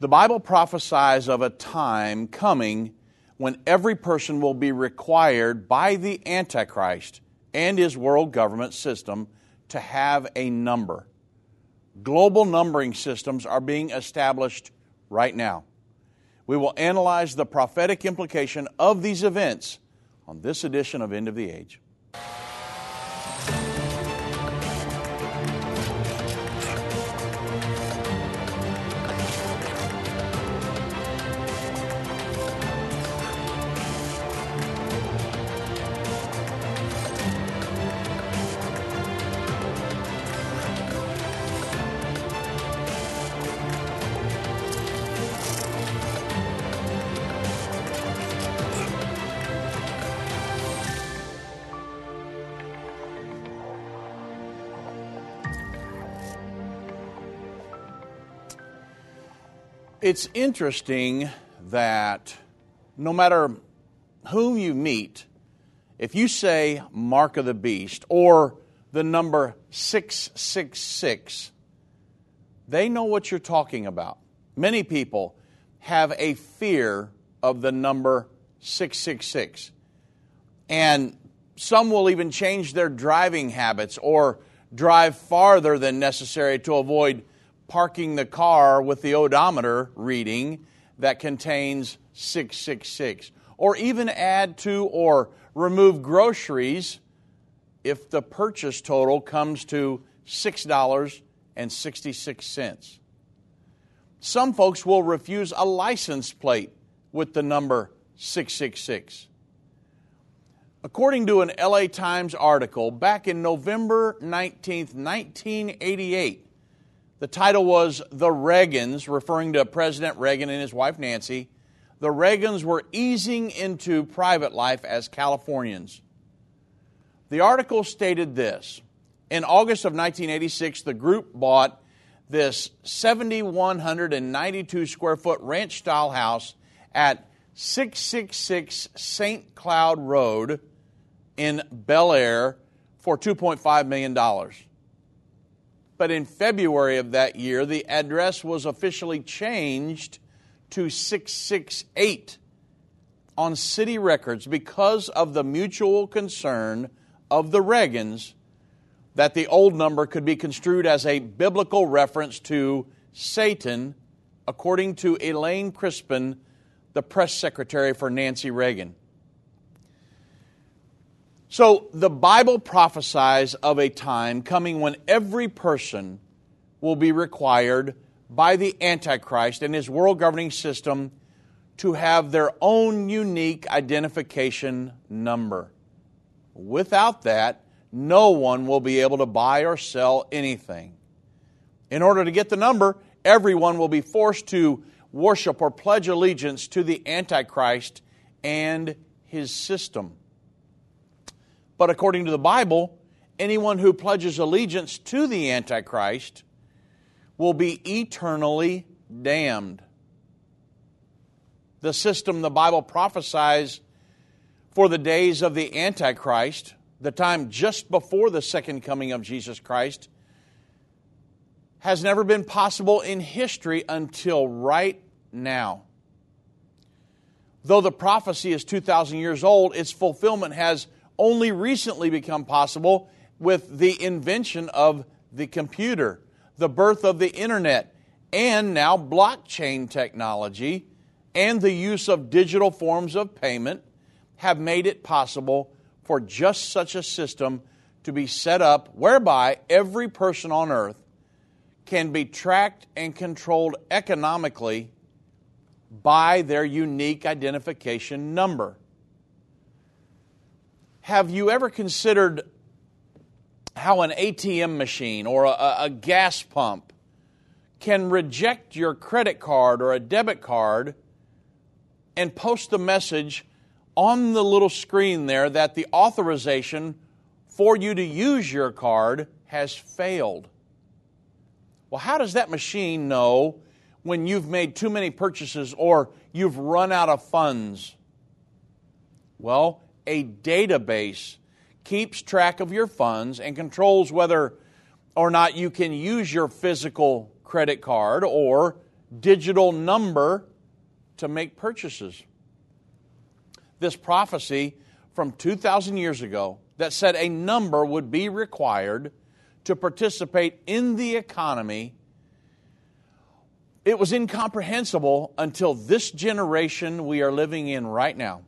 The Bible prophesies of a time coming when every person will be required by the Antichrist and his world government system to have a number. Global numbering systems are being established right now. We will analyze the prophetic implication of these events on this edition of End of the Age. It's interesting that no matter whom you meet, if you say mark of the beast or the number 666, they know what you're talking about. Many people have a fear of the number 666. And some will even change their driving habits or drive farther than necessary to avoid parking the car with the odometer reading that contains 666. Or even add to or remove groceries if the purchase total comes to $6.66. Some folks will refuse a license plate with the number 666. According to an LA Times article back in November 19, 1988, the title was The Reagans, referring to President Reagan and his wife Nancy. The Reagans were easing into private life as Californians. The article stated this In August of 1986, the group bought this 7,192 square foot ranch style house at 666 St. Cloud Road in Bel Air for $2.5 million. But in February of that year, the address was officially changed to 668 on city records because of the mutual concern of the Reagans that the old number could be construed as a biblical reference to Satan, according to Elaine Crispen, the press secretary for Nancy Reagan. So the Bible prophesies of a time coming when every person will be required by the Antichrist and his world governing system to have their own unique identification number. Without that, no one will be able to buy or sell anything. In order to get the number, everyone will be forced to worship or pledge allegiance to the Antichrist and his system. But according to the Bible, anyone who pledges allegiance to the Antichrist will be eternally damned. The system the Bible prophesies for the days of the Antichrist, the time just before the second coming of Jesus Christ, has never been possible in history until right now. Though the prophecy is 2,000 years old, its fulfillment has only recently become possible with the invention of the computer, the birth of the internet, and now blockchain technology and the use of digital forms of payment have made it possible for just such a system to be set up whereby every person on earth can be tracked and controlled economically by their unique identification number. Have you ever considered how an ATM machine or a, a, gas pump can reject your credit card or a debit card and post the message on the little screen there that the authorization for you to use your card has failed? Well, how does that machine know when you've made too many purchases or you've run out of funds? Well, a database keeps track of your funds and controls whether or not you can use your physical credit card or digital number to make purchases. This prophecy from 2,000 years ago that said a number would be required to participate in the economy, it was incomprehensible until this generation we are living in right now.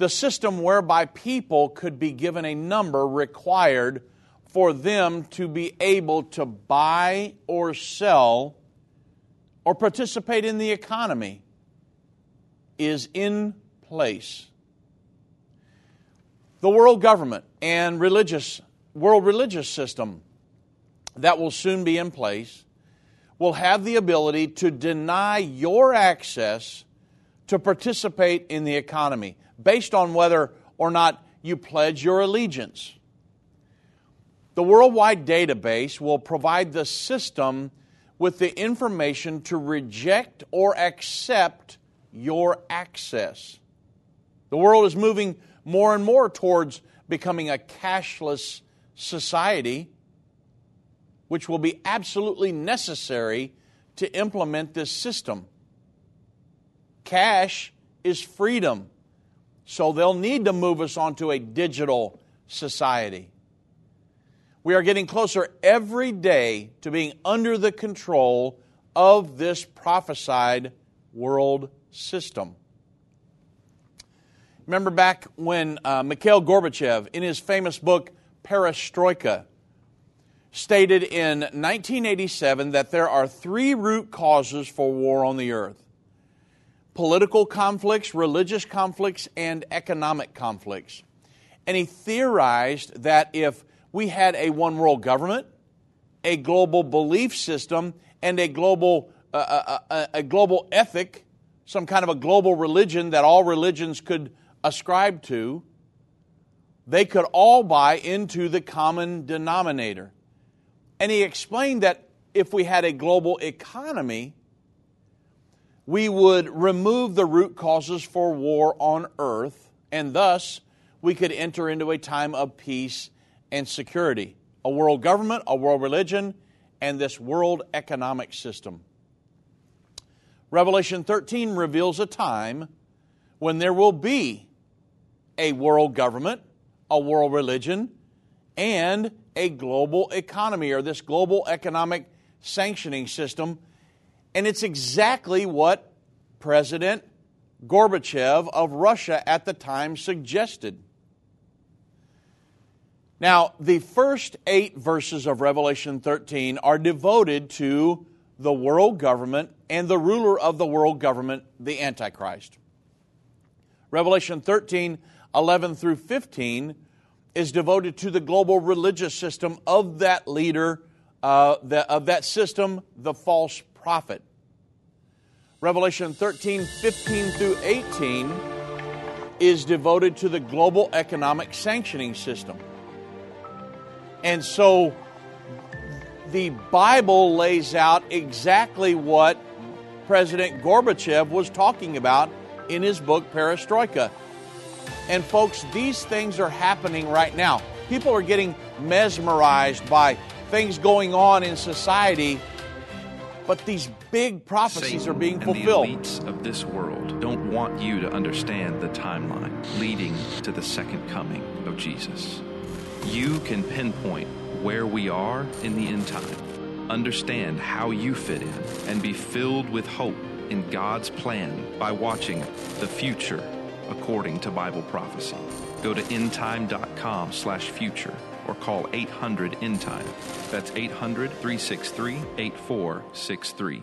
The system whereby people could be given a number required for them to be able to buy or sell or participate in the economy is in place. The world government and religious world religious system that will soon be in place will have the ability to deny your access to participate in the economy based on whether or not you pledge your allegiance. The worldwide database will provide the system with the information to reject or accept your access. The world is moving more and more towards becoming a cashless society, which will be absolutely necessary to implement this system. Cash is freedom, so they'll need to move us onto a digital society. We are getting closer every day to being under the control of this prophesied world system. Remember back when uh, Mikhail Gorbachev, in his famous book Perestroika, stated in 1987 that there are three root causes for war on the earth political conflicts, religious conflicts, and economic conflicts. And he theorized that if we had a one world government, a global belief system, and a global, uh, a, uh, uh, a global ethic, some kind of a global religion that all religions could ascribe to, they could all buy into the common denominator. And he explained that if we had a global economy, we would remove the root causes for war on earth, and thus we could enter into a time of peace and security a world government, a world religion, and this world economic system. Revelation 13 reveals a time when there will be a world government, a world religion, and a global economy or this global economic sanctioning system. And it's exactly what President Gorbachev of Russia at the time suggested. Now, the first eight verses of Revelation 13 are devoted to the world government and the ruler of the world government, the Antichrist. Revelation 13, 11 through 15, is devoted to the global religious system of that leader, uh, the, of that system, the false prophet. Revelation 13, 15 through 18 is devoted to the global economic sanctioning system. And so the Bible lays out exactly what President Gorbachev was talking about in his book Perestroika. And folks, these things are happening right now. People are getting mesmerized by things going on in society, but these big prophecies Satan are being fulfilled. and. The elites of this world don't want you to understand the timeline leading to the second coming of Jesus. You can pinpoint where we are in the end time, understand how you fit in, and be filled with hope in God's plan by watching The Future According to Bible Prophecy. Go to endtime.com slash future or call 800 endtime. That's 800 363 8463.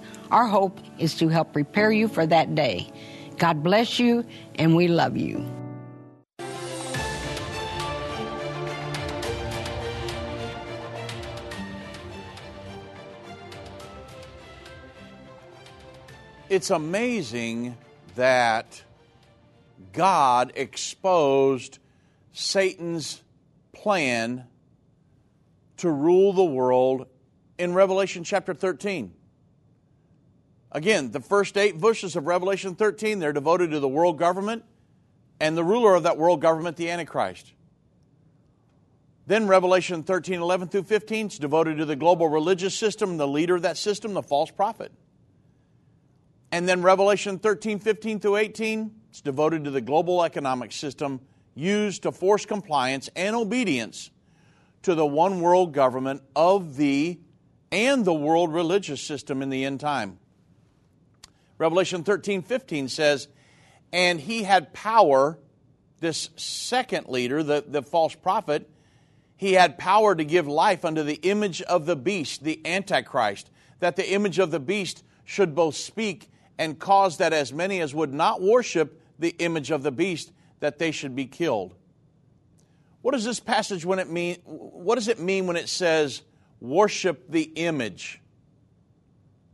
Our hope is to help prepare you for that day. God bless you, and we love you. It's amazing that God exposed Satan's plan to rule the world in Revelation chapter 13. Again, the first eight verses of Revelation 13, they're devoted to the world government and the ruler of that world government, the Antichrist. Then Revelation 13, 11 through 15 is devoted to the global religious system, the leader of that system, the false prophet. And then Revelation 13, 15 through 18 is devoted to the global economic system used to force compliance and obedience to the one world government of the and the world religious system in the end time. Revelation 13 15 says, And he had power, this second leader, the, the false prophet, he had power to give life unto the image of the beast, the Antichrist, that the image of the beast should both speak and cause that as many as would not worship the image of the beast, that they should be killed. What does this passage when it mean what does it mean when it says worship the image?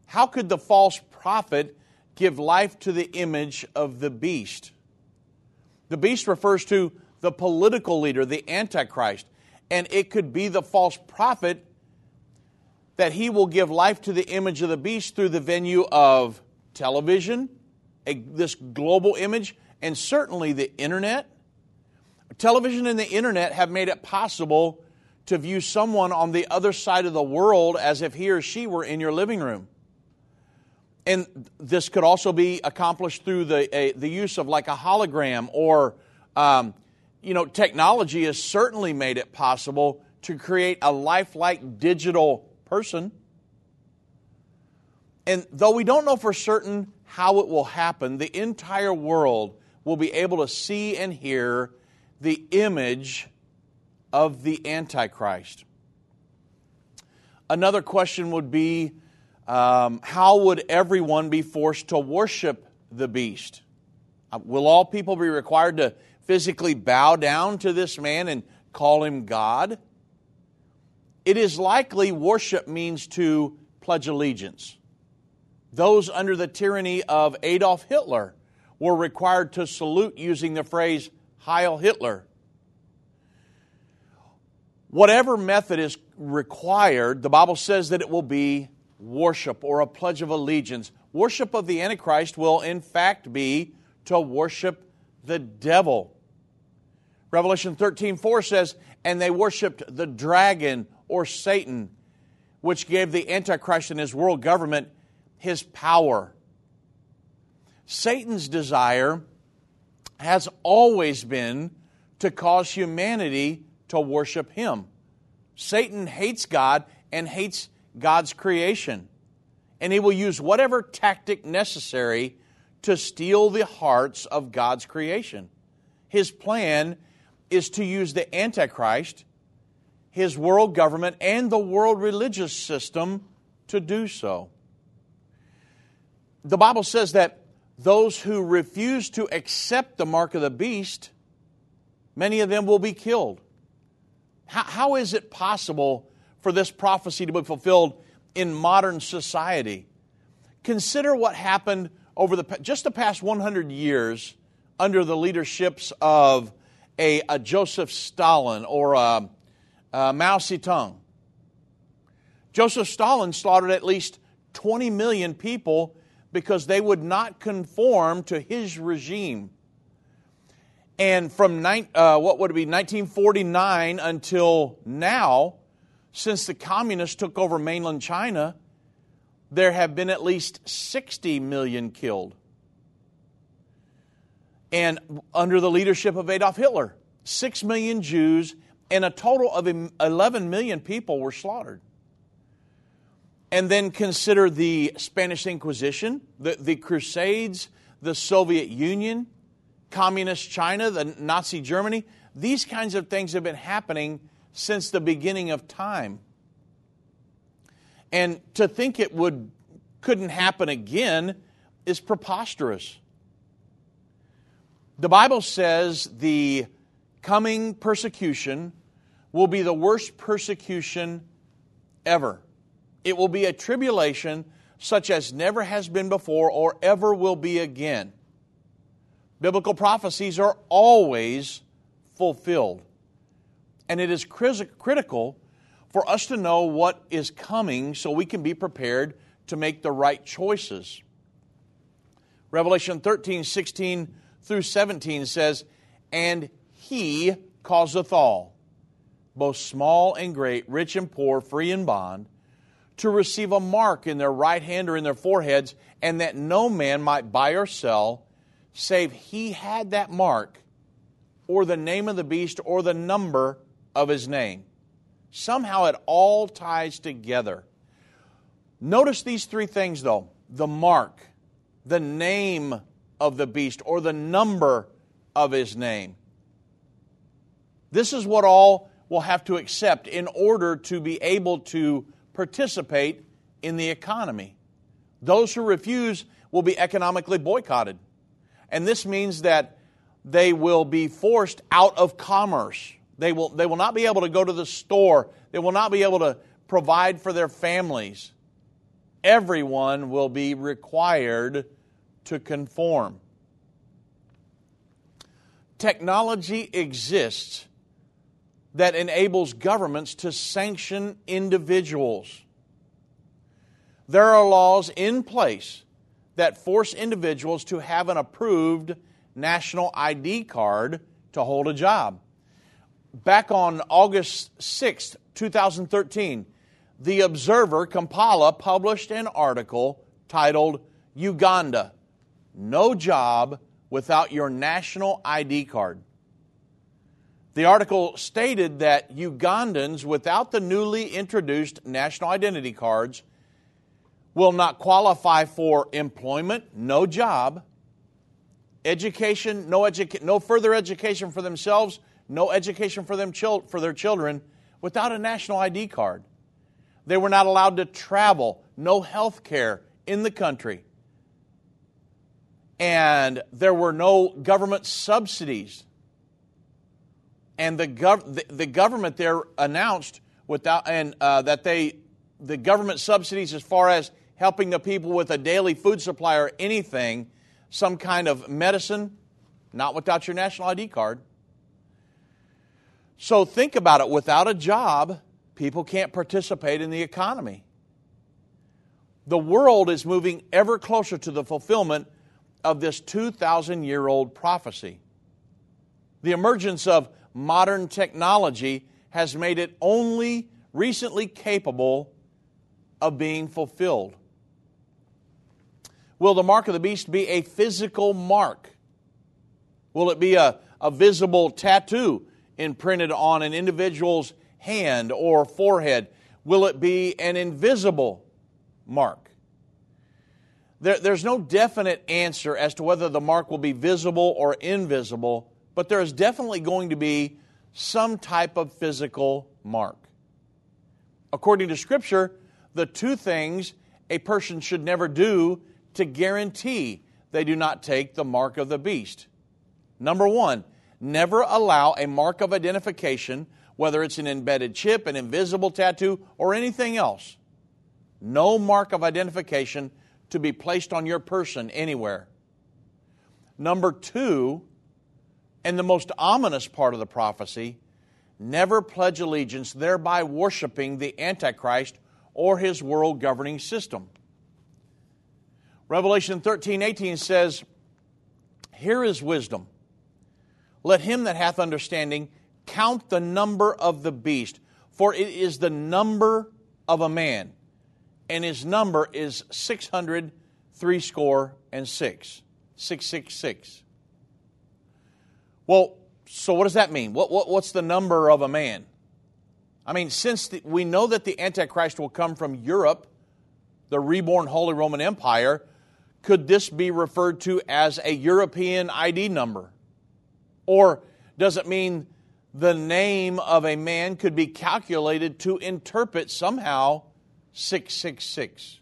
How could the false prophet give life to the image of the beast. The beast refers to the political leader, the Antichrist, and it could be the false prophet that he will give life to the image of the beast through the venue of television, a, this global image, and certainly the internet. Television and the internet have made it possible to view someone on the other side of the world as if he or she were in your living room and this could also be accomplished through the, a, the use of like a hologram or um, you know technology has certainly made it possible to create a lifelike digital person. And though we don't know for certain how it will happen the entire world will be able to see and hear the image of the antichrist. Another question would be um, how would everyone be forced to worship the beast? Uh, will all people be required to physically bow down to this man and call him God? It is likely worship means to pledge allegiance. Those under the tyranny of Adolf Hitler were required to salute using the phrase Heil Hitler. Whatever method is required, the Bible says that it will be worship or a pledge of allegiance. Worship of the Antichrist will, in fact, be to worship the devil. Revelation 13 4 says, And they worshiped the dragon or Satan, which gave the Antichrist and his world government his power. Satan's desire has always been to cause humanity to worship him. Satan hates God and hates God's creation. And he will use whatever tactic necessary to steal the hearts of God's creation. His plan is to use the Antichrist, his world government, and the world religious system to do so. The Bible says that those who refuse to accept the mark of the beast, many of them will be killed. how, how is it possible for this prophecy to be fulfilled in modern society. Consider what happened over the just the past 100 years under the leaderships of a, a Joseph Stalin or a, a Mao Zedong. Joseph Stalin slaughtered at least 20 million people because they would not conform to his regime. And from uh, what would it be, 1949 until now, since the communists took over mainland China, there have been at least 60 million killed. And under the leadership of Adolf Hitler, 6 million Jews and a total of 11 million people were slaughtered. And then consider the Spanish Inquisition, the, the Crusades, the Soviet Union, Communist China, the Nazi Germany. These kinds of things have been happening since the beginning of time. And to think it would couldn't happen again is preposterous. The Bible says the coming persecution will be the worst persecution ever. It will be a tribulation such as never has been before or ever will be again. Biblical prophecies are always fulfilled. And it is critical for us to know what is coming so we can be prepared to make the right choices. Revelation 13, 16 through 17 says, And he causeth all, both small and great, rich and poor, free and bond, to receive a mark in their right hand or in their foreheads, and that no man might buy or sell, save he had that mark, or the name of the beast, or the number of his name. Somehow it all ties together. Notice these three things, though the mark, the name of the beast, or the number of his name. This is what all will have to accept in order to be able to participate in the economy. Those who refuse will be economically boycotted. And this means that they will be forced out of commerce. They will, they will not be able to go to the store. They will not be able to provide for their families everyone will be required to conform. Technology exists that enables governments to sanction individuals. There are laws in place that force individuals to have an approved national ID card to hold a job. Back on August 6, 2013, the Observer, Kampala, published an article titled Uganda No Job Without Your National ID Card. The article stated that Ugandans without the newly introduced national identity cards will not qualify for employment, no job, education, no, educa- no further education for themselves, no education for, them for their children without a national ID card. They were not allowed to travel, no health care in the country. And there were no government subsidies. And the, gov- the, the government there announced without, and, uh, that they, the government subsidies as far as helping the people with a daily food supply or anything, some kind of medicine, not without your national ID card. So think about it without a job, people can't participate in the economy. The world is moving ever closer to the fulfillment of this 2,000 year old prophecy. The emergence of modern technology has made it only recently capable of being fulfilled. Will the mark of the beast be a physical mark? Will it be a, a visible tattoo imprinted on an individual's hand or forehead? Will it be an invisible mark? There, there's no definite answer as to whether the mark will be visible or invisible, but there is definitely going to be some type of physical mark. According to Scripture, the two things a person should never do to guarantee they do not take the mark of the beast. Number one, never allow a mark of identification whether it's an embedded chip, an invisible tattoo, or anything else. No mark of identification to be placed on your person anywhere. Number two, and the most ominous part of the prophecy, never pledge allegiance, thereby worshiping the Antichrist or his world governing system. Revelation 13 18 says, Here is wisdom. Let him that hath understanding count the number of the beast, for it is the number of a man, and his number is six hundred threescore and six. 666. Well, so what does that mean? What, what, what's the number of a man? I mean, since the, we know that the Antichrist will come from Europe, the reborn Holy Roman Empire, could this be referred to as a European ID number? Or does it mean the name of a man could be calculated to interpret somehow 666?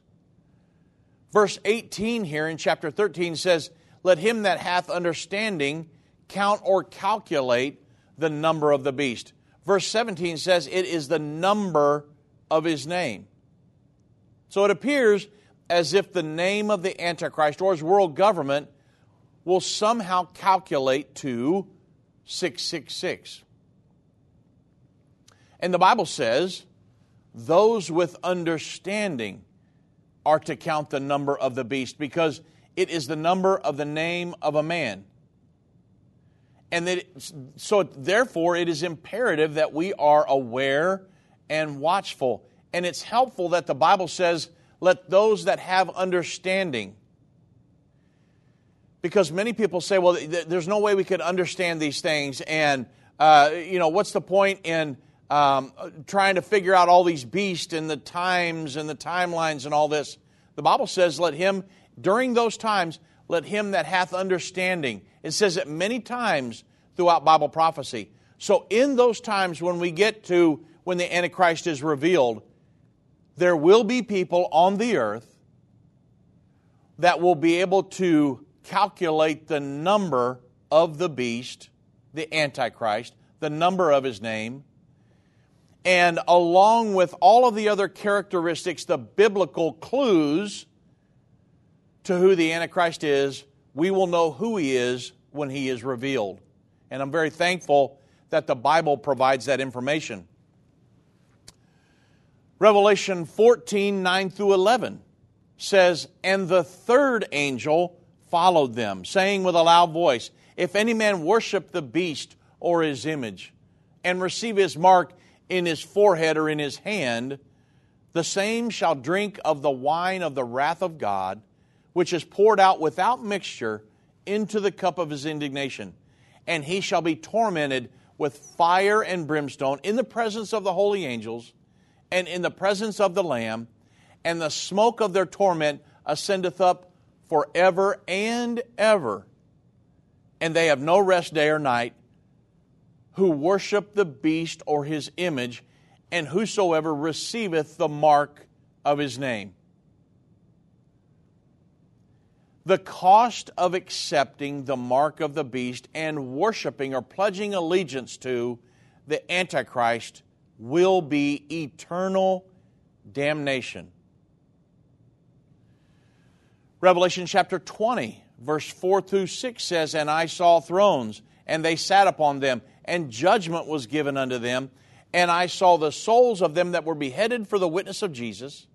Verse 18 here in chapter 13 says, Let him that hath understanding count or calculate the number of the beast. Verse 17 says, It is the number of his name. So it appears as if the name of the Antichrist or his world government will somehow calculate to 666. And the Bible says, Those with understanding are to count the number of the beast because it is the number of the name of a man. And that so therefore it is imperative that we are aware and watchful. And it's helpful that the Bible says, let those that have understanding. Because many people say, well, there's no way we could understand these things. And, uh, you know, what's the point in um, trying to figure out all these beasts and the times and the timelines and all this. The Bible says, let him, during those times, let him that hath understanding. It says it many times throughout Bible prophecy. So, in those times when we get to when the Antichrist is revealed, there will be people on the earth that will be able to calculate the number of the beast, the Antichrist, the number of his name, and along with all of the other characteristics, the biblical clues to who the Antichrist is, we will know who he is when he is revealed. And I'm very thankful that the Bible provides that information. Revelation 14 9 through 11 says, And the third angel followed them, saying with a loud voice, If any man worship the beast or his image, and receive his mark in his forehead or in his hand, the same shall drink of the wine of the wrath of God, which is poured out without mixture into the cup of his indignation. And he shall be tormented with fire and brimstone in the presence of the holy angels and in the presence of the Lamb, and the smoke of their torment ascendeth up forever and ever. And they have no rest day or night who worship the beast or his image, and whosoever receiveth the mark of his name. The cost of accepting the mark of the beast and worshiping or pledging allegiance to the Antichrist will be eternal damnation. Revelation chapter 20, verse 4 through 6 says, And I saw thrones, and they sat upon them and judgment was given unto them. And I saw the souls of them that were beheaded for the witness of Jesus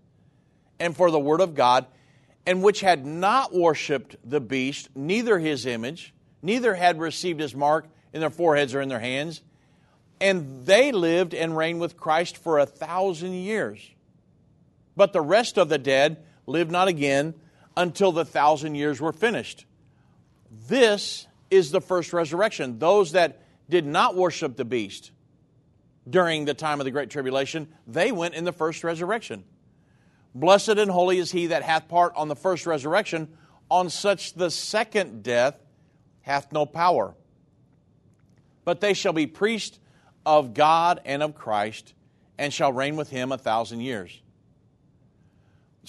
and for the word of God, and which had not worshipped the beast, neither his image, neither had received his mark in their foreheads or in their hands. And they lived and reigned with Christ for a thousand years. But the rest of the dead lived not again until the thousand years were finished. This is the first resurrection. Those that did not worship the beast during the time of the Great Tribulation, they went in the first resurrection. Blessed and holy is he that hath part on the first resurrection, on such the second death hath no power. But they shall be priests of God and of Christ, and shall reign with him a thousand years.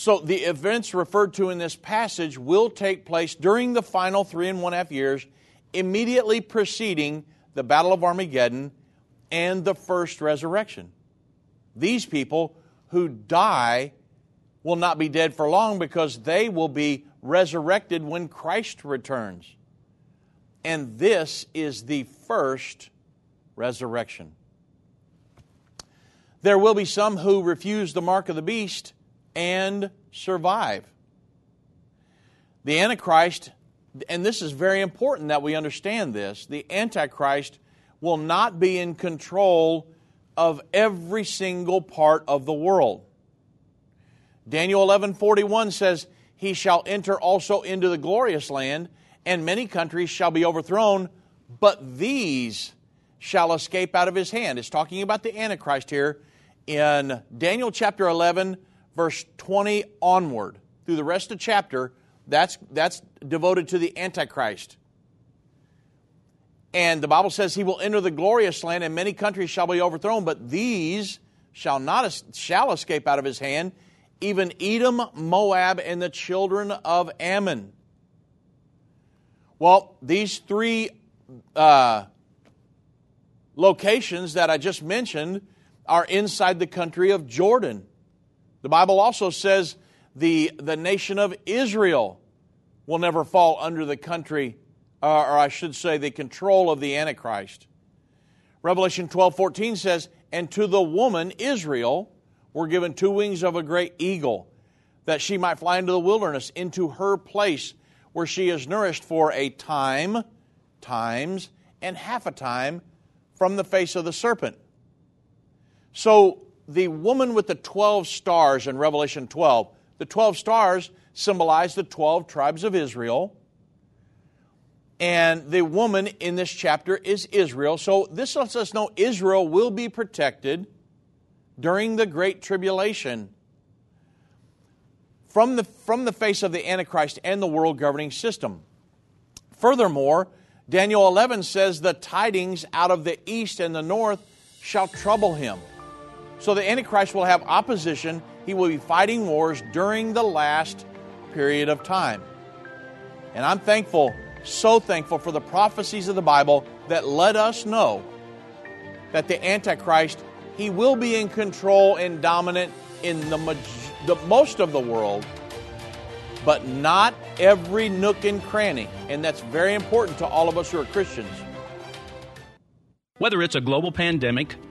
So the events referred to in this passage will take place during the final three and one half years, immediately preceding the Battle of Armageddon, and the first resurrection. These people who die will not be dead for long because they will be resurrected when Christ returns. And this is the first resurrection. There will be some who refuse the mark of the beast and survive. The Antichrist and this is very important that we understand this, the Antichrist will not be in control of every single part of the world. Daniel 11:41 says, "He shall enter also into the glorious land, and many countries shall be overthrown, but these shall escape out of his hand." It's talking about the Antichrist here in Daniel chapter 11 verse 20 onward. Through the rest of the chapter, that's that's devoted to the Antichrist. And the Bible says he will enter the glorious land, and many countries shall be overthrown, but these shall not shall escape out of his hand, even Edom, Moab, and the children of Ammon. Well, these three uh, locations that I just mentioned are inside the country of Jordan. The Bible also says the, the nation of Israel will never fall under the country uh, or I should say, the control of the Antichrist. Revelation 12 14 says, And to the woman, Israel, were given two wings of a great eagle, that she might fly into the wilderness, into her place where she is nourished for a time, times, and half a time from the face of the serpent. So, the woman with the 12 stars in Revelation 12, the 12 stars symbolize the 12 tribes of Israel. And the woman in this chapter is Israel. So this lets us know Israel will be protected during the Great Tribulation from the, from the face of the Antichrist and the world governing system. Furthermore, Daniel 11 says, The tidings out of the east and the north shall trouble him. So the Antichrist will have opposition. He will be fighting wars during the last period of time. And I'm thankful so thankful for the prophecies of the Bible that let us know that the Antichrist, he will be in control and dominant in the, the most of the world, but not every nook and cranny. And that's very important to all of us who are Christians. Whether it's a global pandemic,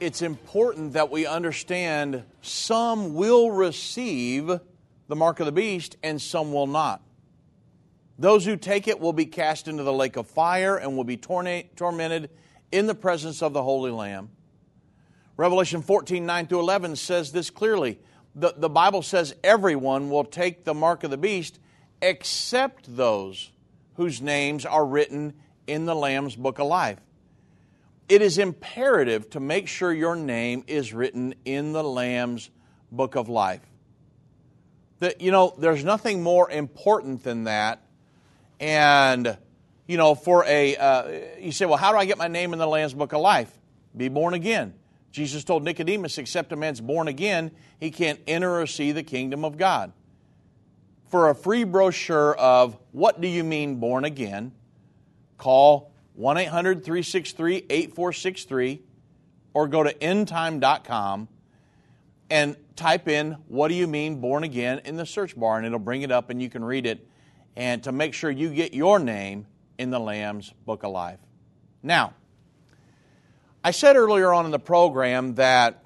it's important that we understand some will receive the mark of the beast and some will not. Those who take it will be cast into the lake of fire and will be tormented in the presence of the Holy Lamb. Revelation 14, 9 through 11 says this clearly. The, the Bible says everyone will take the mark of the beast except those whose names are written in the Lamb's book of life it is imperative to make sure your name is written in the Lamb's book of life. That, you know, there's nothing more important than that. And, you know, for a, uh, you say, well, how do I get my name in the Lamb's book of life? Be born again. Jesus told Nicodemus, except a man's born again, he can't enter or see the kingdom of God. For a free brochure of what do you mean born again, call 1 800 363 8463 or go to endtime.com and type in what do you mean born again in the search bar and it'll bring it up and you can read it and to make sure you get your name in the Lamb's Book of Life. Now, I said earlier on in the program that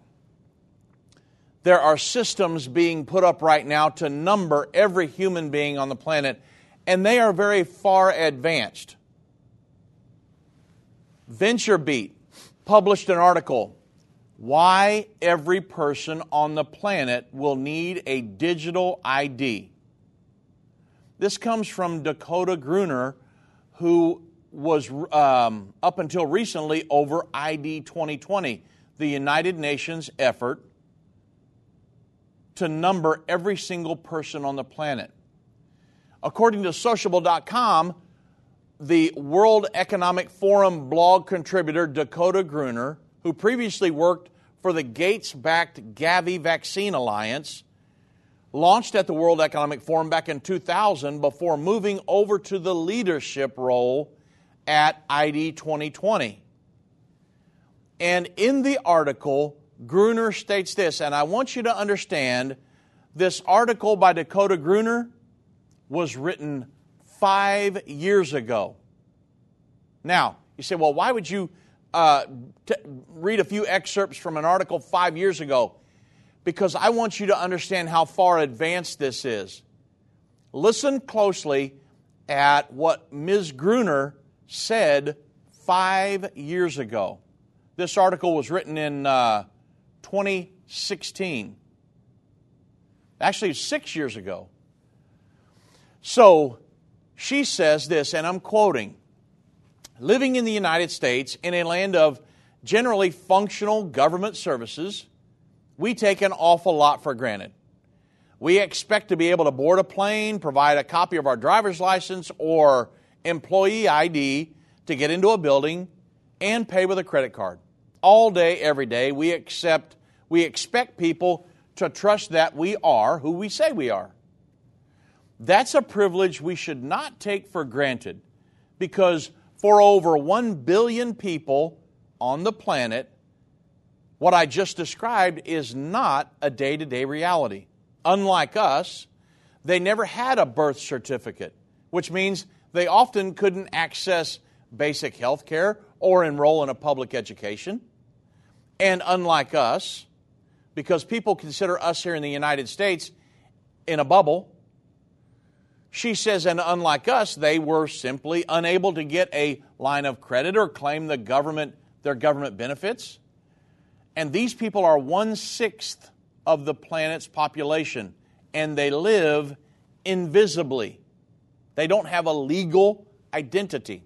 there are systems being put up right now to number every human being on the planet, and they are very far advanced. VentureBeat published an article why every person on the planet will need a digital ID. This comes from Dakota Gruener, who was um, up until recently over ID 2020, the United Nations effort to number every single person on the planet. According to Sociable.com, the World Economic Forum blog contributor Dakota Gruener, who previously worked for the Gates backed Gavi Vaccine Alliance, launched at the World Economic Forum back in 2000 before moving over to the leadership role at ID 2020. And in the article, Gruener states this, and I want you to understand this article by Dakota Gruener was written five years ago. Now, you say, well, why would you uh, t- read a few excerpts from an article five years ago because I want you to understand how far advanced this is. Listen closely at what Ms. Gruener said five years ago. This article was written in uh, 2016, actually, six years ago. So she says this, and I'm quoting living in the United States in a land of generally functional government services, we take an awful lot for granted. We expect to be able to board a plane, provide a copy of our driver's license or employee ID to get into a building, and pay with a credit card. All day, every day, we accept we expect people to trust that we are who we say we are. That's a privilege we should not take for granted because for over 1 billion people on the planet, what I just described is not a day to day reality. Unlike us, they never had a birth certificate, which means they often couldn't access basic health care or enroll in a public education. And unlike us, because people consider us here in the United States in a bubble, she says, and unlike us, they were simply unable to get a line of credit or claim the government, their government benefits. And these people are one sixth of the planet's population, and they live invisibly. They don't have a legal identity.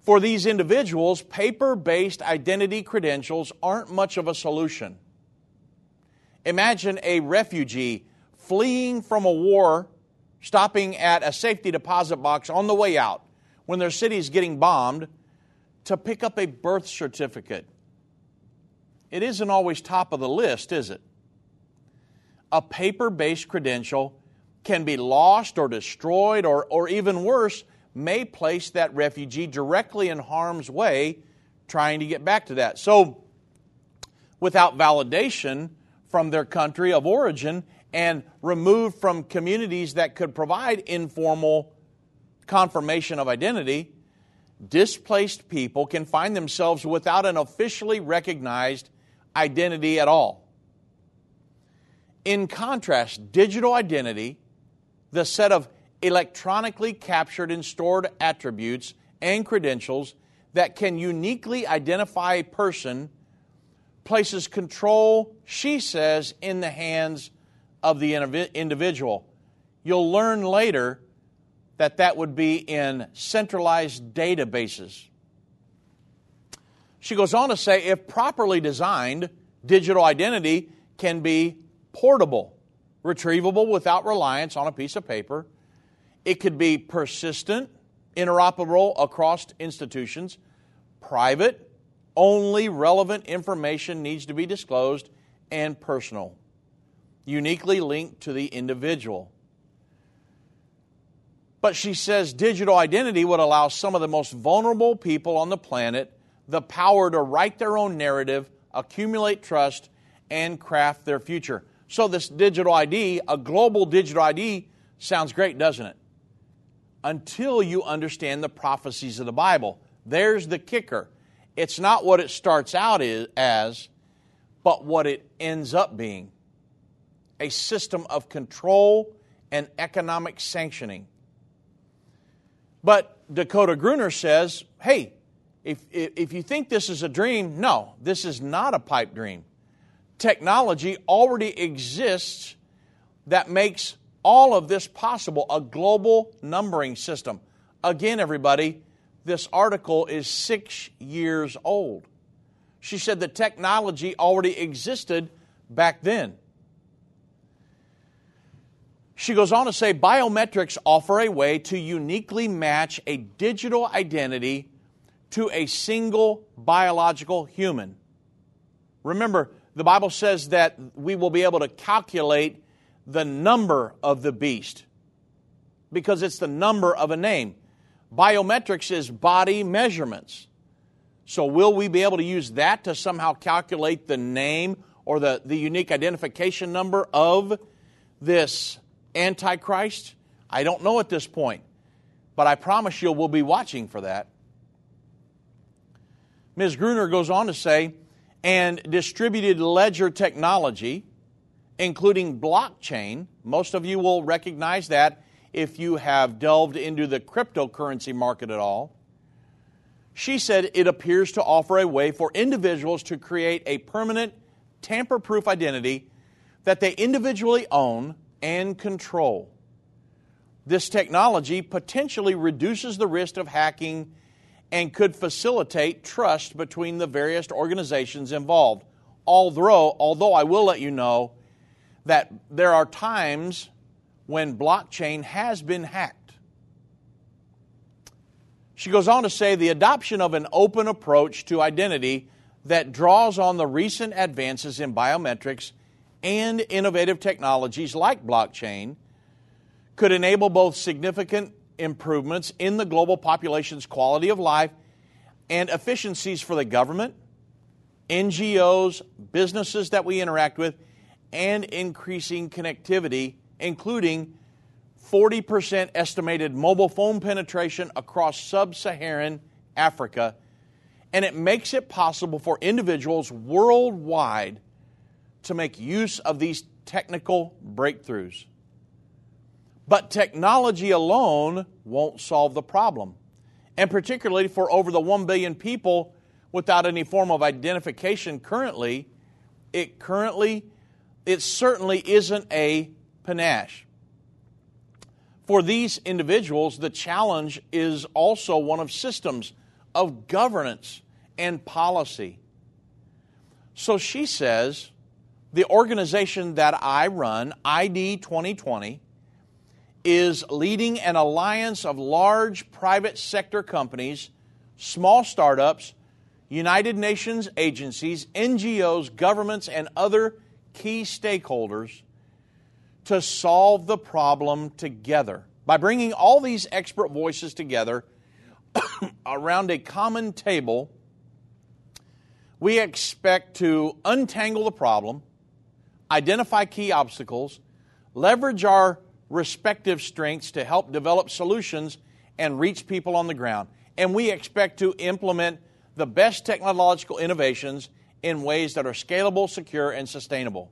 For these individuals, paper based identity credentials aren't much of a solution. Imagine a refugee fleeing from a war stopping at a safety deposit box on the way out when their city is getting bombed to pick up a birth certificate. It isn't always top of the list, is it? A paper based credential can be lost or destroyed, or, or even worse, may place that refugee directly in harm's way trying to get back to that. So, without validation from their country of origin, and removed from communities that could provide informal confirmation of identity, displaced people can find themselves without an officially recognized identity at all. In contrast, digital identity, the set of electronically captured and stored attributes and credentials that can uniquely identify a person, places control, she says, in the hands of the individual. You'll learn later that that would be in centralized databases. She goes on to say if properly designed, digital identity can be portable, retrievable without reliance on a piece of paper. It could be persistent, interoperable across institutions, private, Only relevant information needs to be disclosed and personal, uniquely linked to the individual. But she says digital identity would allow some of the most vulnerable people on the planet the power to write their own narrative, accumulate trust, and craft their future. So, this digital ID, a global digital ID, sounds great, doesn't it? Until you understand the prophecies of the Bible. There's the kicker. It's not what it starts out as, but what it ends up being a system of control and economic sanctioning. But Dakota Gruener says, hey, if, if you think this is a dream, no, this is not a pipe dream. Technology already exists that makes all of this possible a global numbering system. Again, everybody, this article is six years old. She said the technology already existed back then. She goes on to say biometrics offer a way to uniquely match a digital identity to a single biological human. Remember, the Bible says that we will be able to calculate the number of the beast because it's the number of a name. Biometrics is body measurements. So, will we be able to use that to somehow calculate the name or the, the unique identification number of this Antichrist? I don't know at this point, but I promise you we'll be watching for that. Ms. Gruener goes on to say, and distributed ledger technology, including blockchain, most of you will recognize that if you have delved into the cryptocurrency market at all. She said it appears to offer a way for individuals to create a permanent, tamper proof identity that they individually own and control. This technology potentially reduces the risk of hacking and could facilitate trust between the various organizations involved. Although, although I will let you know that there are times when blockchain has been hacked. She goes on to say the adoption of an open approach to identity that draws on the recent advances in biometrics and innovative technologies like blockchain could enable both significant improvements in the global population's quality of life and efficiencies for the government, NGOs, businesses that we interact with, and increasing connectivity, including 40% estimated mobile phone penetration across sub Saharan Africa. And it makes it possible for individuals worldwide to make use of these technical breakthroughs. But technology alone won't solve the problem. And particularly for over the 1 billion people without any form of identification currently, it currently, it certainly isn't a panache. For these individuals, the challenge is also one of systems, of governance, and policy. So she says the organization that I run, ID 2020, is leading an alliance of large private sector companies, small startups, United Nations agencies, NGOs, governments, and other key stakeholders to solve the problem together. By bringing all these expert voices together around a common table, we expect to untangle the problem identify key obstacles, leverage our respective strengths to help develop solutions and reach people on the ground. And we expect to implement the best technological innovations in ways that are scalable, secure, and sustainable.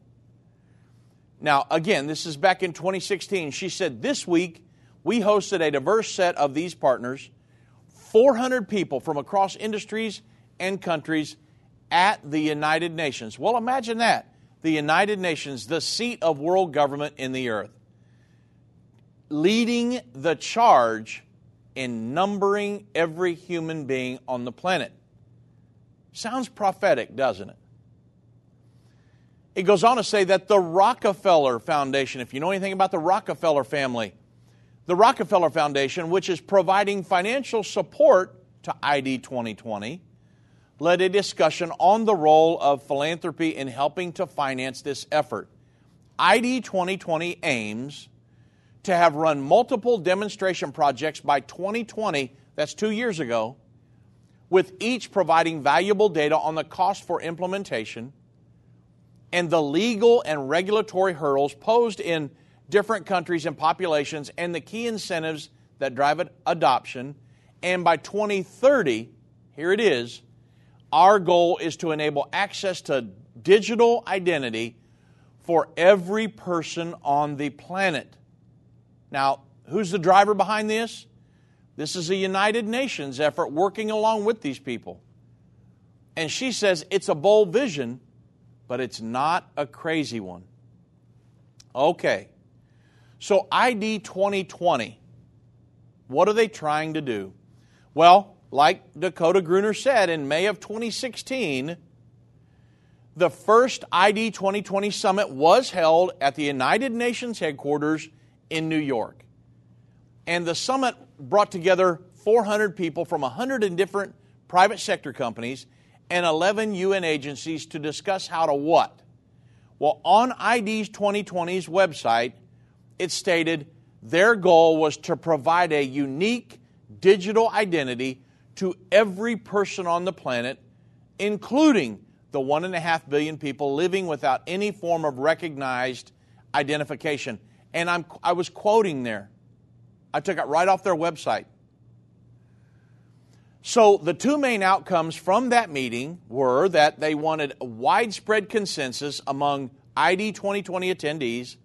Now, again, this is back in 2016. She said, This week we hosted a diverse set of these partners, 400 people from across industries and countries at the United Nations. Well, imagine that the United Nations, the seat of world government in the earth, leading the charge in numbering every human being on the planet. Sounds prophetic, doesn't it? It goes on to say that the Rockefeller Foundation, if you know anything about the Rockefeller family, the Rockefeller Foundation, which is providing financial support to ID 2020, led a discussion on the role of philanthropy in helping to finance this effort. ID 2020 aims to have run multiple demonstration projects by 2020, that's two years ago, with each providing valuable data on the cost for implementation and the legal and regulatory hurdles posed in different countries and populations and the key incentives that drive adoption. And by 2030, here it is, our goal is to enable access to digital identity for every person on the planet. Now, who's the driver behind this? This is a United Nations effort working along with these people. And she says it's a bold vision, but it's not a crazy one. Okay. So, ID 2020, what are they trying to do? Well, like Dakota Gruener said in May of 2016, the first ID 2020 summit was held at the United Nations headquarters in New York. And the summit brought together 400 people from 100 different private sector companies and 11 UN agencies to discuss how to what? Well, on ID's 2020's website, it stated their goal was to provide a unique digital identity to every person on the planet, including the one and a half billion people living without any form of recognized identification. And I'm, I was quoting there. I took it right off their website. So, the two main outcomes from that meeting were that they wanted widespread consensus among ID 2020 attendees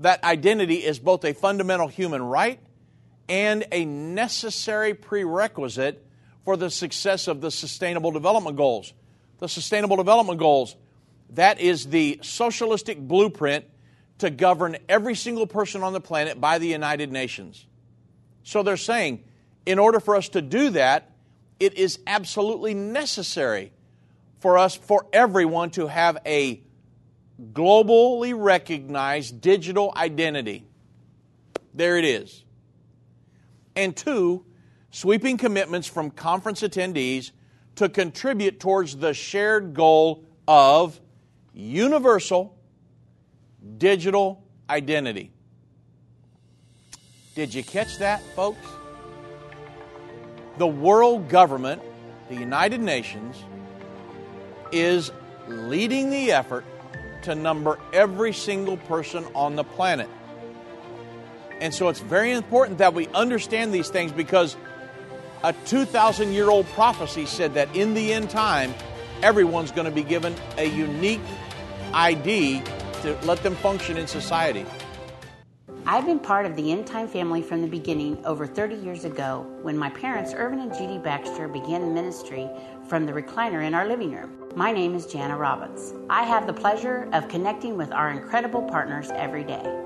that identity is both a fundamental human right and a necessary prerequisite for the success of the Sustainable Development Goals. The Sustainable Development Goals, that is the socialistic blueprint to govern every single person on the planet by the United Nations. So they're saying, in order for us to do that, it is absolutely necessary for us, for everyone, to have a globally recognized digital identity. There it is. And two, sweeping commitments from conference attendees to contribute towards the shared goal of universal digital identity. Did you catch that, folks? The world government, the United Nations, is leading the effort to number every single person on the planet. And so it's very important that we understand these things because a 2,000 year old prophecy said that in the end time, everyone's going to be given a unique ID to let them function in society. I've been part of the End Time family from the beginning over 30 years ago when my parents, Irvin and Judy Baxter, began the ministry from the recliner in our living room. My name is Jana Robbins. I have the pleasure of connecting with our incredible partners every day.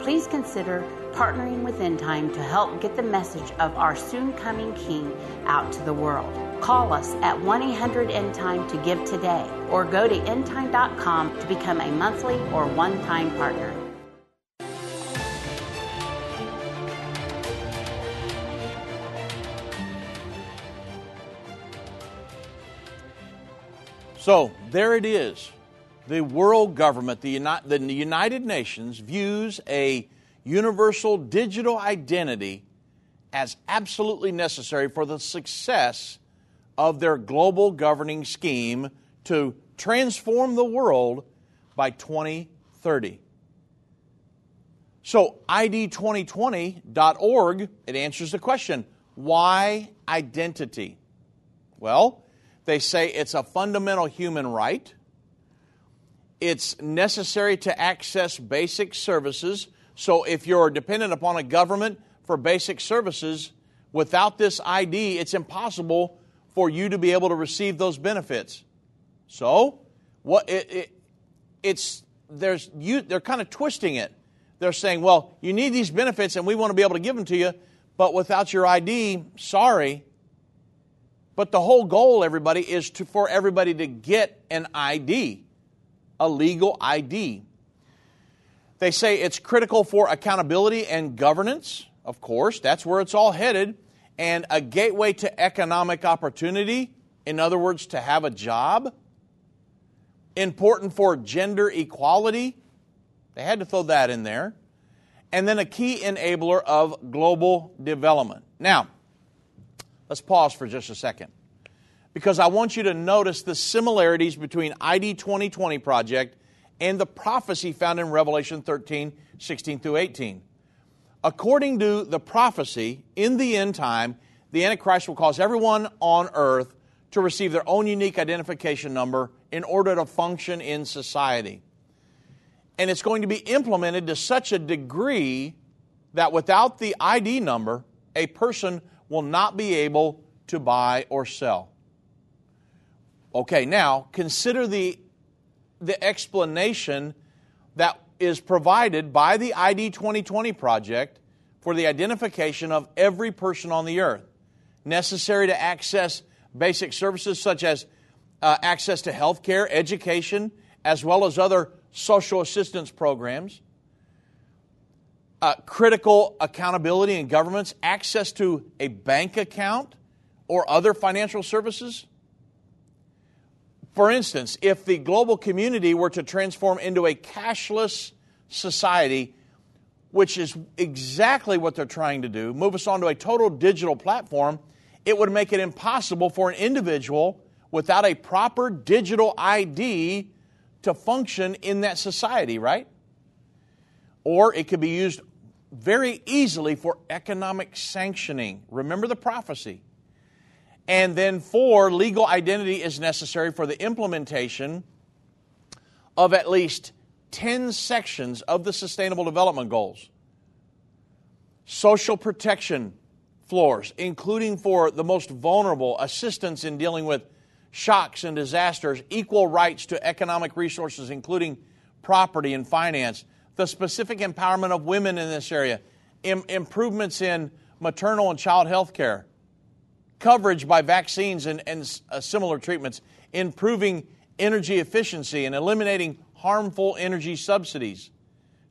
please consider partnering with End Time to help get the message of our soon coming King out to the world. Call us at 1 800 End Time to give today, or go to endtime.com to become a monthly or one time partner. So there it is the world government, the, the United Nations, views a universal digital identity as absolutely necessary for the success of their global governing scheme to transform the world by 2030. So, ID2020.org, it answers the question why identity? Well, they say it's a fundamental human right it's necessary to access basic services. So if you're dependent upon a government for basic services, without this ID, it's impossible for you to be able to receive those benefits. So, what it, it it's there's you they're kind of twisting it. They're saying, well, you need these benefits and we want to be able to give them to you, but without your ID, sorry. But the whole goal, everybody, is to, for everybody to get an ID, a legal ID. They say it's critical for accountability and governance, of course, that's where it's all headed, and a gateway to economic opportunity, in other words, to have a job. Important for gender equality, they had to throw that in there. And then a key enabler of global development. Now, let's pause for just a second because I want you to notice the similarities between ID 2020 project and the prophecy found in Revelation 13, 16 through 18. According to the prophecy, in the end time, the Antichrist will cause everyone on earth to receive their own unique identification number in order to function in society. And it's going to be implemented to such a degree that without the ID number, a person will not be able to buy or sell. Okay, now consider the the explanation that is provided by the ID 2020 project for the identification of every person on the earth, necessary to access basic services such as uh, access to health care, education, as well as other social assistance programs, uh, critical accountability in governments, access to a bank account or other financial services, for instance, if the global community were to transform into a cashless society, which is exactly what they're trying to do, move us onto a total digital platform, it would make it impossible for an individual without a proper digital ID to function in that society, right? Or it could be used very easily for economic sanctioning. Remember the prophecy. And then, four, legal identity is necessary for the implementation of at least 10 sections of the Sustainable Development Goals. Social protection floors, including for the most vulnerable, assistance in dealing with shocks and disasters, equal rights to economic resources, including property and finance, the specific empowerment of women in this area, Im- improvements in maternal and child health care coverage by vaccines and, and uh, similar treatments, improving energy efficiency and eliminating harmful energy subsidies,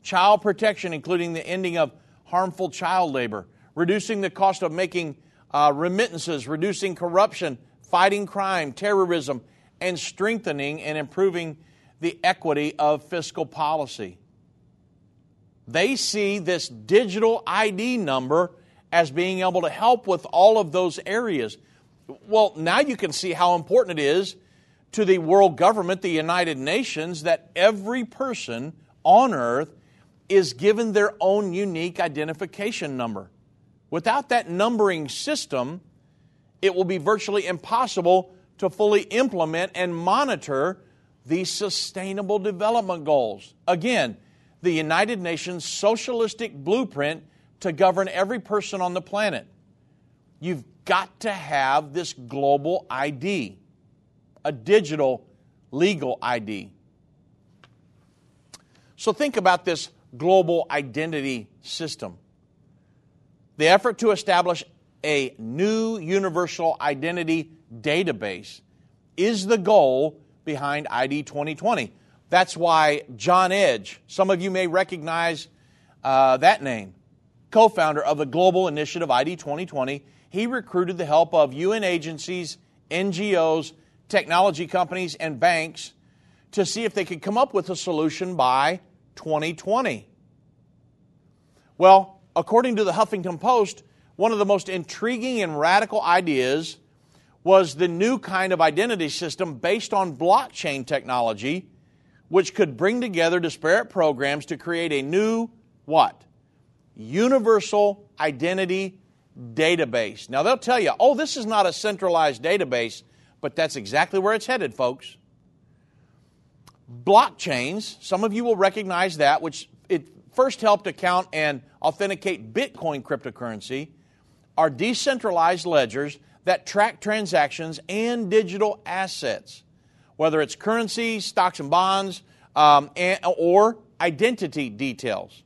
child protection, including the ending of harmful child labor, reducing the cost of making uh, remittances, reducing corruption, fighting crime, terrorism, and strengthening and improving the equity of fiscal policy. They see this digital ID number as being able to help with all of those areas. Well, now you can see how important it is to the world government, the United Nations, that every person on earth is given their own unique identification number. Without that numbering system, it will be virtually impossible to fully implement and monitor the sustainable development goals. Again, the United Nations socialistic blueprint to govern every person on the planet. You've got to have this global ID, a digital legal ID. So think about this global identity system. The effort to establish a new universal identity database is the goal behind ID 2020. That's why John Edge, some of you may recognize uh, that name co founder of the global initiative ID 2020, he recruited the help of UN agencies, NGOs, technology companies, and banks to see if they could come up with a solution by 2020. Well, according to the Huffington Post, one of the most intriguing and radical ideas was the new kind of identity system based on blockchain technology, which could bring together disparate programs to create a new what? Universal identity database. Now, they'll tell you, oh, this is not a centralized database, but that's exactly where it's headed, folks. Blockchains, some of you will recognize that, which it first helped account and authenticate Bitcoin cryptocurrency, are decentralized ledgers that track transactions and digital assets, whether it's currency, stocks and bonds, um, and, or identity details.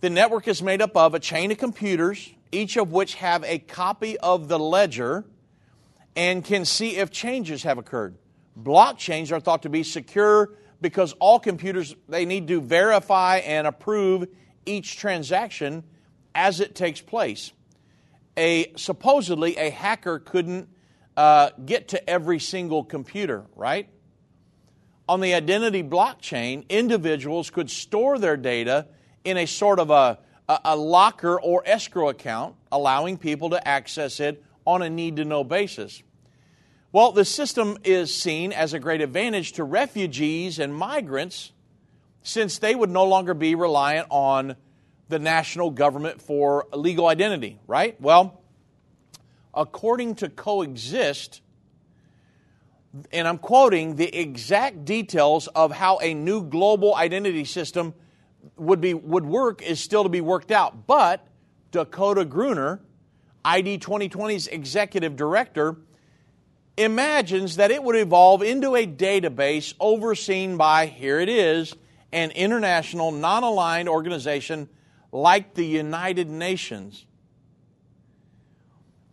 The network is made up of a chain of computers, each of which have a copy of the ledger and can see if changes have occurred. Blockchains are thought to be secure because all computers they need to verify and approve each transaction as it takes place. A supposedly a hacker couldn't uh, get to every single computer, right? On the identity blockchain, individuals could store their data in a sort of a, a, locker or escrow account, allowing people to access it on a need to know basis. Well, the system is seen as a great advantage to refugees and migrants since they would no longer be reliant on the national government for legal identity, right? Well, according to Coexist, and I'm quoting the exact details of how a new global identity system would be would work is still to be worked out. But Dakota Gruener, ID 2020's executive director, imagines that it would evolve into a database overseen by here it is an international non-aligned organization like the United Nations.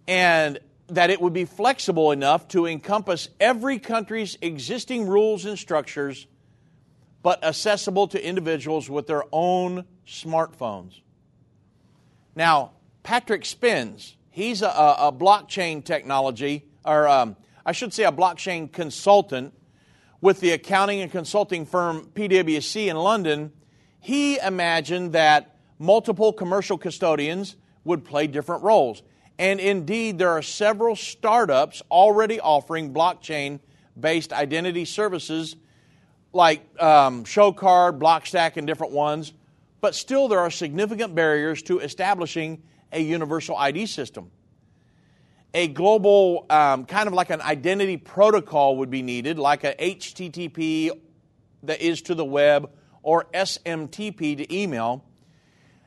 And that it would be flexible enough to encompass every country's existing rules and structures, but accessible to individuals with their own smartphones. Now, Patrick Spence, he's a, a blockchain technology, or um, I should say a blockchain consultant with the accounting and consulting firm PwC in London. He imagined that multiple commercial custodians would play different roles. And indeed, there are several startups already offering blockchain based identity services like um, ShoCard, Blockstack, and different ones. But still, there are significant barriers to establishing a universal ID system. A global, um, kind of like an identity protocol, would be needed, like a HTTP that is to the web or SMTP to email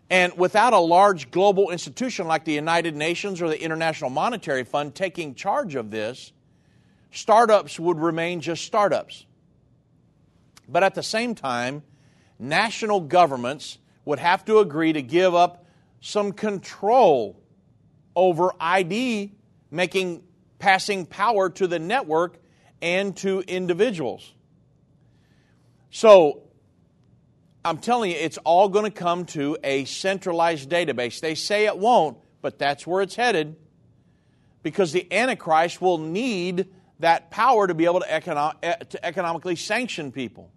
and without a large global institution like the United Nations or the International Monetary Fund taking charge of this, startups would remain just startups. But at the same time, national governments would have to agree to give up some control over ID, making passing power to the network and to individuals. So I'm telling you, it's all going to come to a centralized database. They say it won't, but that's where it's headed because the Antichrist will need that power to be able to, econo- eh, to economically sanction people.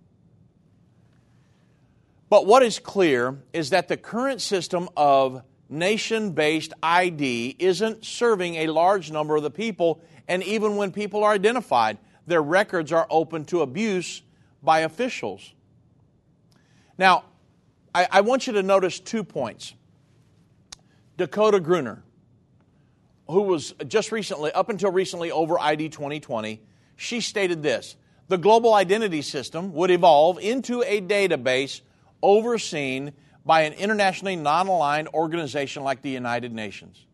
But what is clear is that the current system of nation based ID isn't serving a large number of the people, and even when people are identified, their records are open to abuse by officials. Now, I, I want you to notice two points. Dakota Gruener, who was just recently, up until recently, over ID 2020, she stated this The global identity system would evolve into a database overseen by an internationally non aligned organization like the United Nations.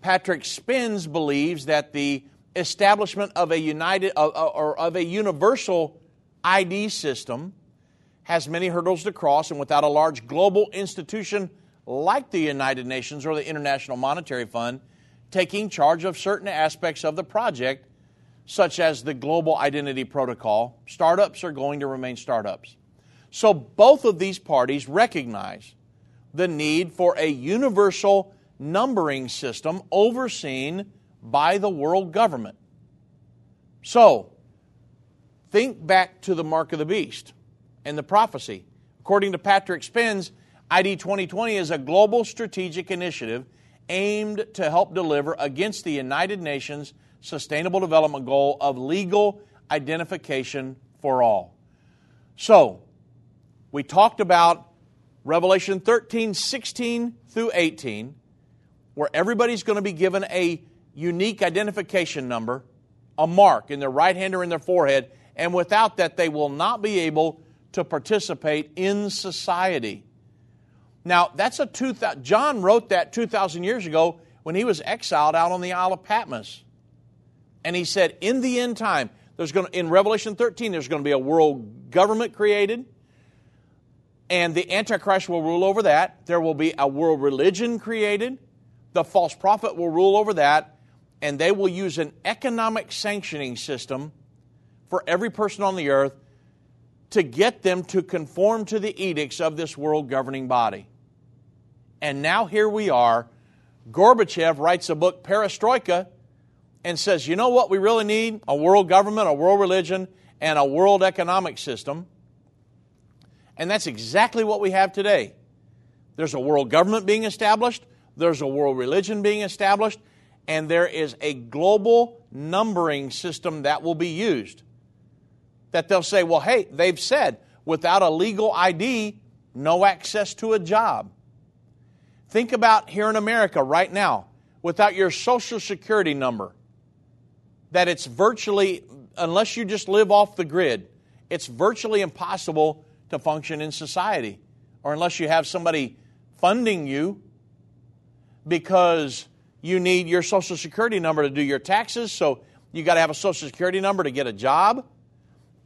Patrick Spence believes that the establishment of a united uh, uh, or of a universal ID system has many hurdles to cross, and without a large global institution like the United Nations or the International Monetary Fund taking charge of certain aspects of the project, such as the Global Identity Protocol, startups are going to remain startups. So both of these parties recognize the need for a universal numbering system overseen by the world government. So, think back to the mark of the beast and the prophecy. According to Patrick Spence, ID 2020 is a global strategic initiative aimed to help deliver against the United Nations Sustainable Development Goal of legal identification for all. So, we talked about Revelation 13, 16 through 18, where everybody's going to be given a unique identification number, a mark in their right hand or in their forehead, and without that, they will not be able to participate in society. Now, that's a two John wrote that 2,000 years ago when he was exiled out on the Isle of Patmos. And he said, in the end time, there's going to, in Revelation 13, there's going to be a world government created, and the Antichrist will rule over that. There will be a world religion created. The false prophet will rule over that, and they will use an economic sanctioning system for every person on the earth to get them to conform to the edicts of this world governing body. And now here we are. Gorbachev writes a book, Perestroika, and says, you know what we really need? A world government, a world religion, and a world economic system. And that's exactly what we have today. There's a world government being established, there's a world religion being established, and there is a global numbering system that will be used. That they'll say, well, hey, they've said without a legal ID, no access to a job. Think about here in America right now, without your social security number, that it's virtually, unless you just live off the grid, it's virtually impossible to function in society. Or unless you have somebody funding you because you need your social security number to do your taxes. So you got to have a social security number to get a job.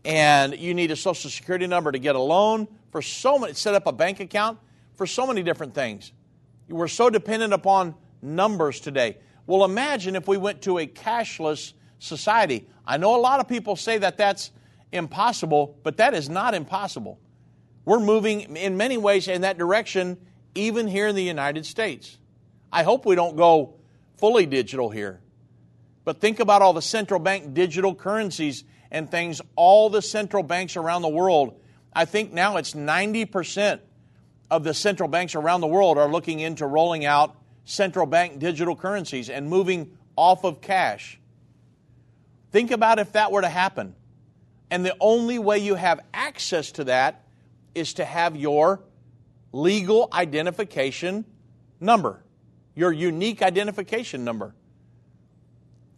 And you need a social security number to get a loan for so many, set up a bank account for so many different things. We're so dependent upon numbers today. Well, imagine if we went to a cashless society. I know a lot of people say that that's impossible, but that is not impossible. We're moving in many ways in that direction, even here in the United States. I hope we don't go fully digital here. But think about all the central bank digital currencies and things, all the central banks around the world. I think now it's 90% of the central banks around the world are looking into rolling out central bank digital currencies and moving off of cash. Think about if that were to happen. And the only way you have access to that is to have your legal identification number, your unique identification number.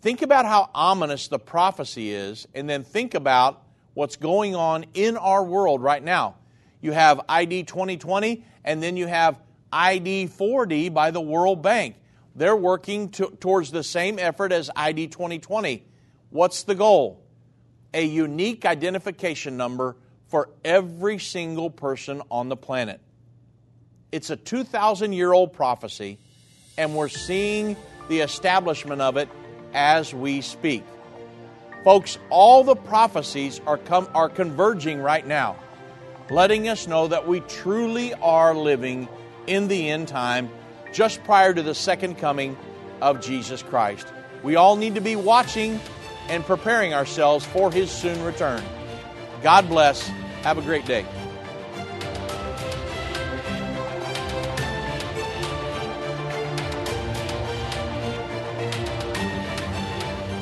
Think about how ominous the prophecy is, and then think about what's going on in our world right now. You have ID 2020, and then you have ID 4D by the World Bank. They're working to, towards the same effort as ID 2020 What's the goal? A unique identification number for every single person on the planet. It's a 2,000 year old prophecy, and we're seeing the establishment of it as we speak. Folks, all the prophecies are, com- are converging right now, letting us know that we truly are living in the end time just prior to the second coming of Jesus Christ. We all need to be watching and preparing ourselves for His soon return. God bless. Have a great day.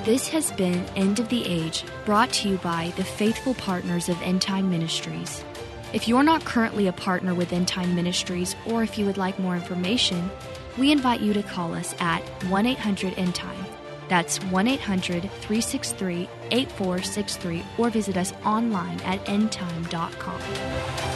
This has been End of the Age, brought to you by the faithful partners of End Time Ministries. If you're not currently a partner with End Time Ministries, or if you would like more information, we invite you to call us at 1 800 End Time. That's 1 800 363 8463 or visit us online at endtime.com.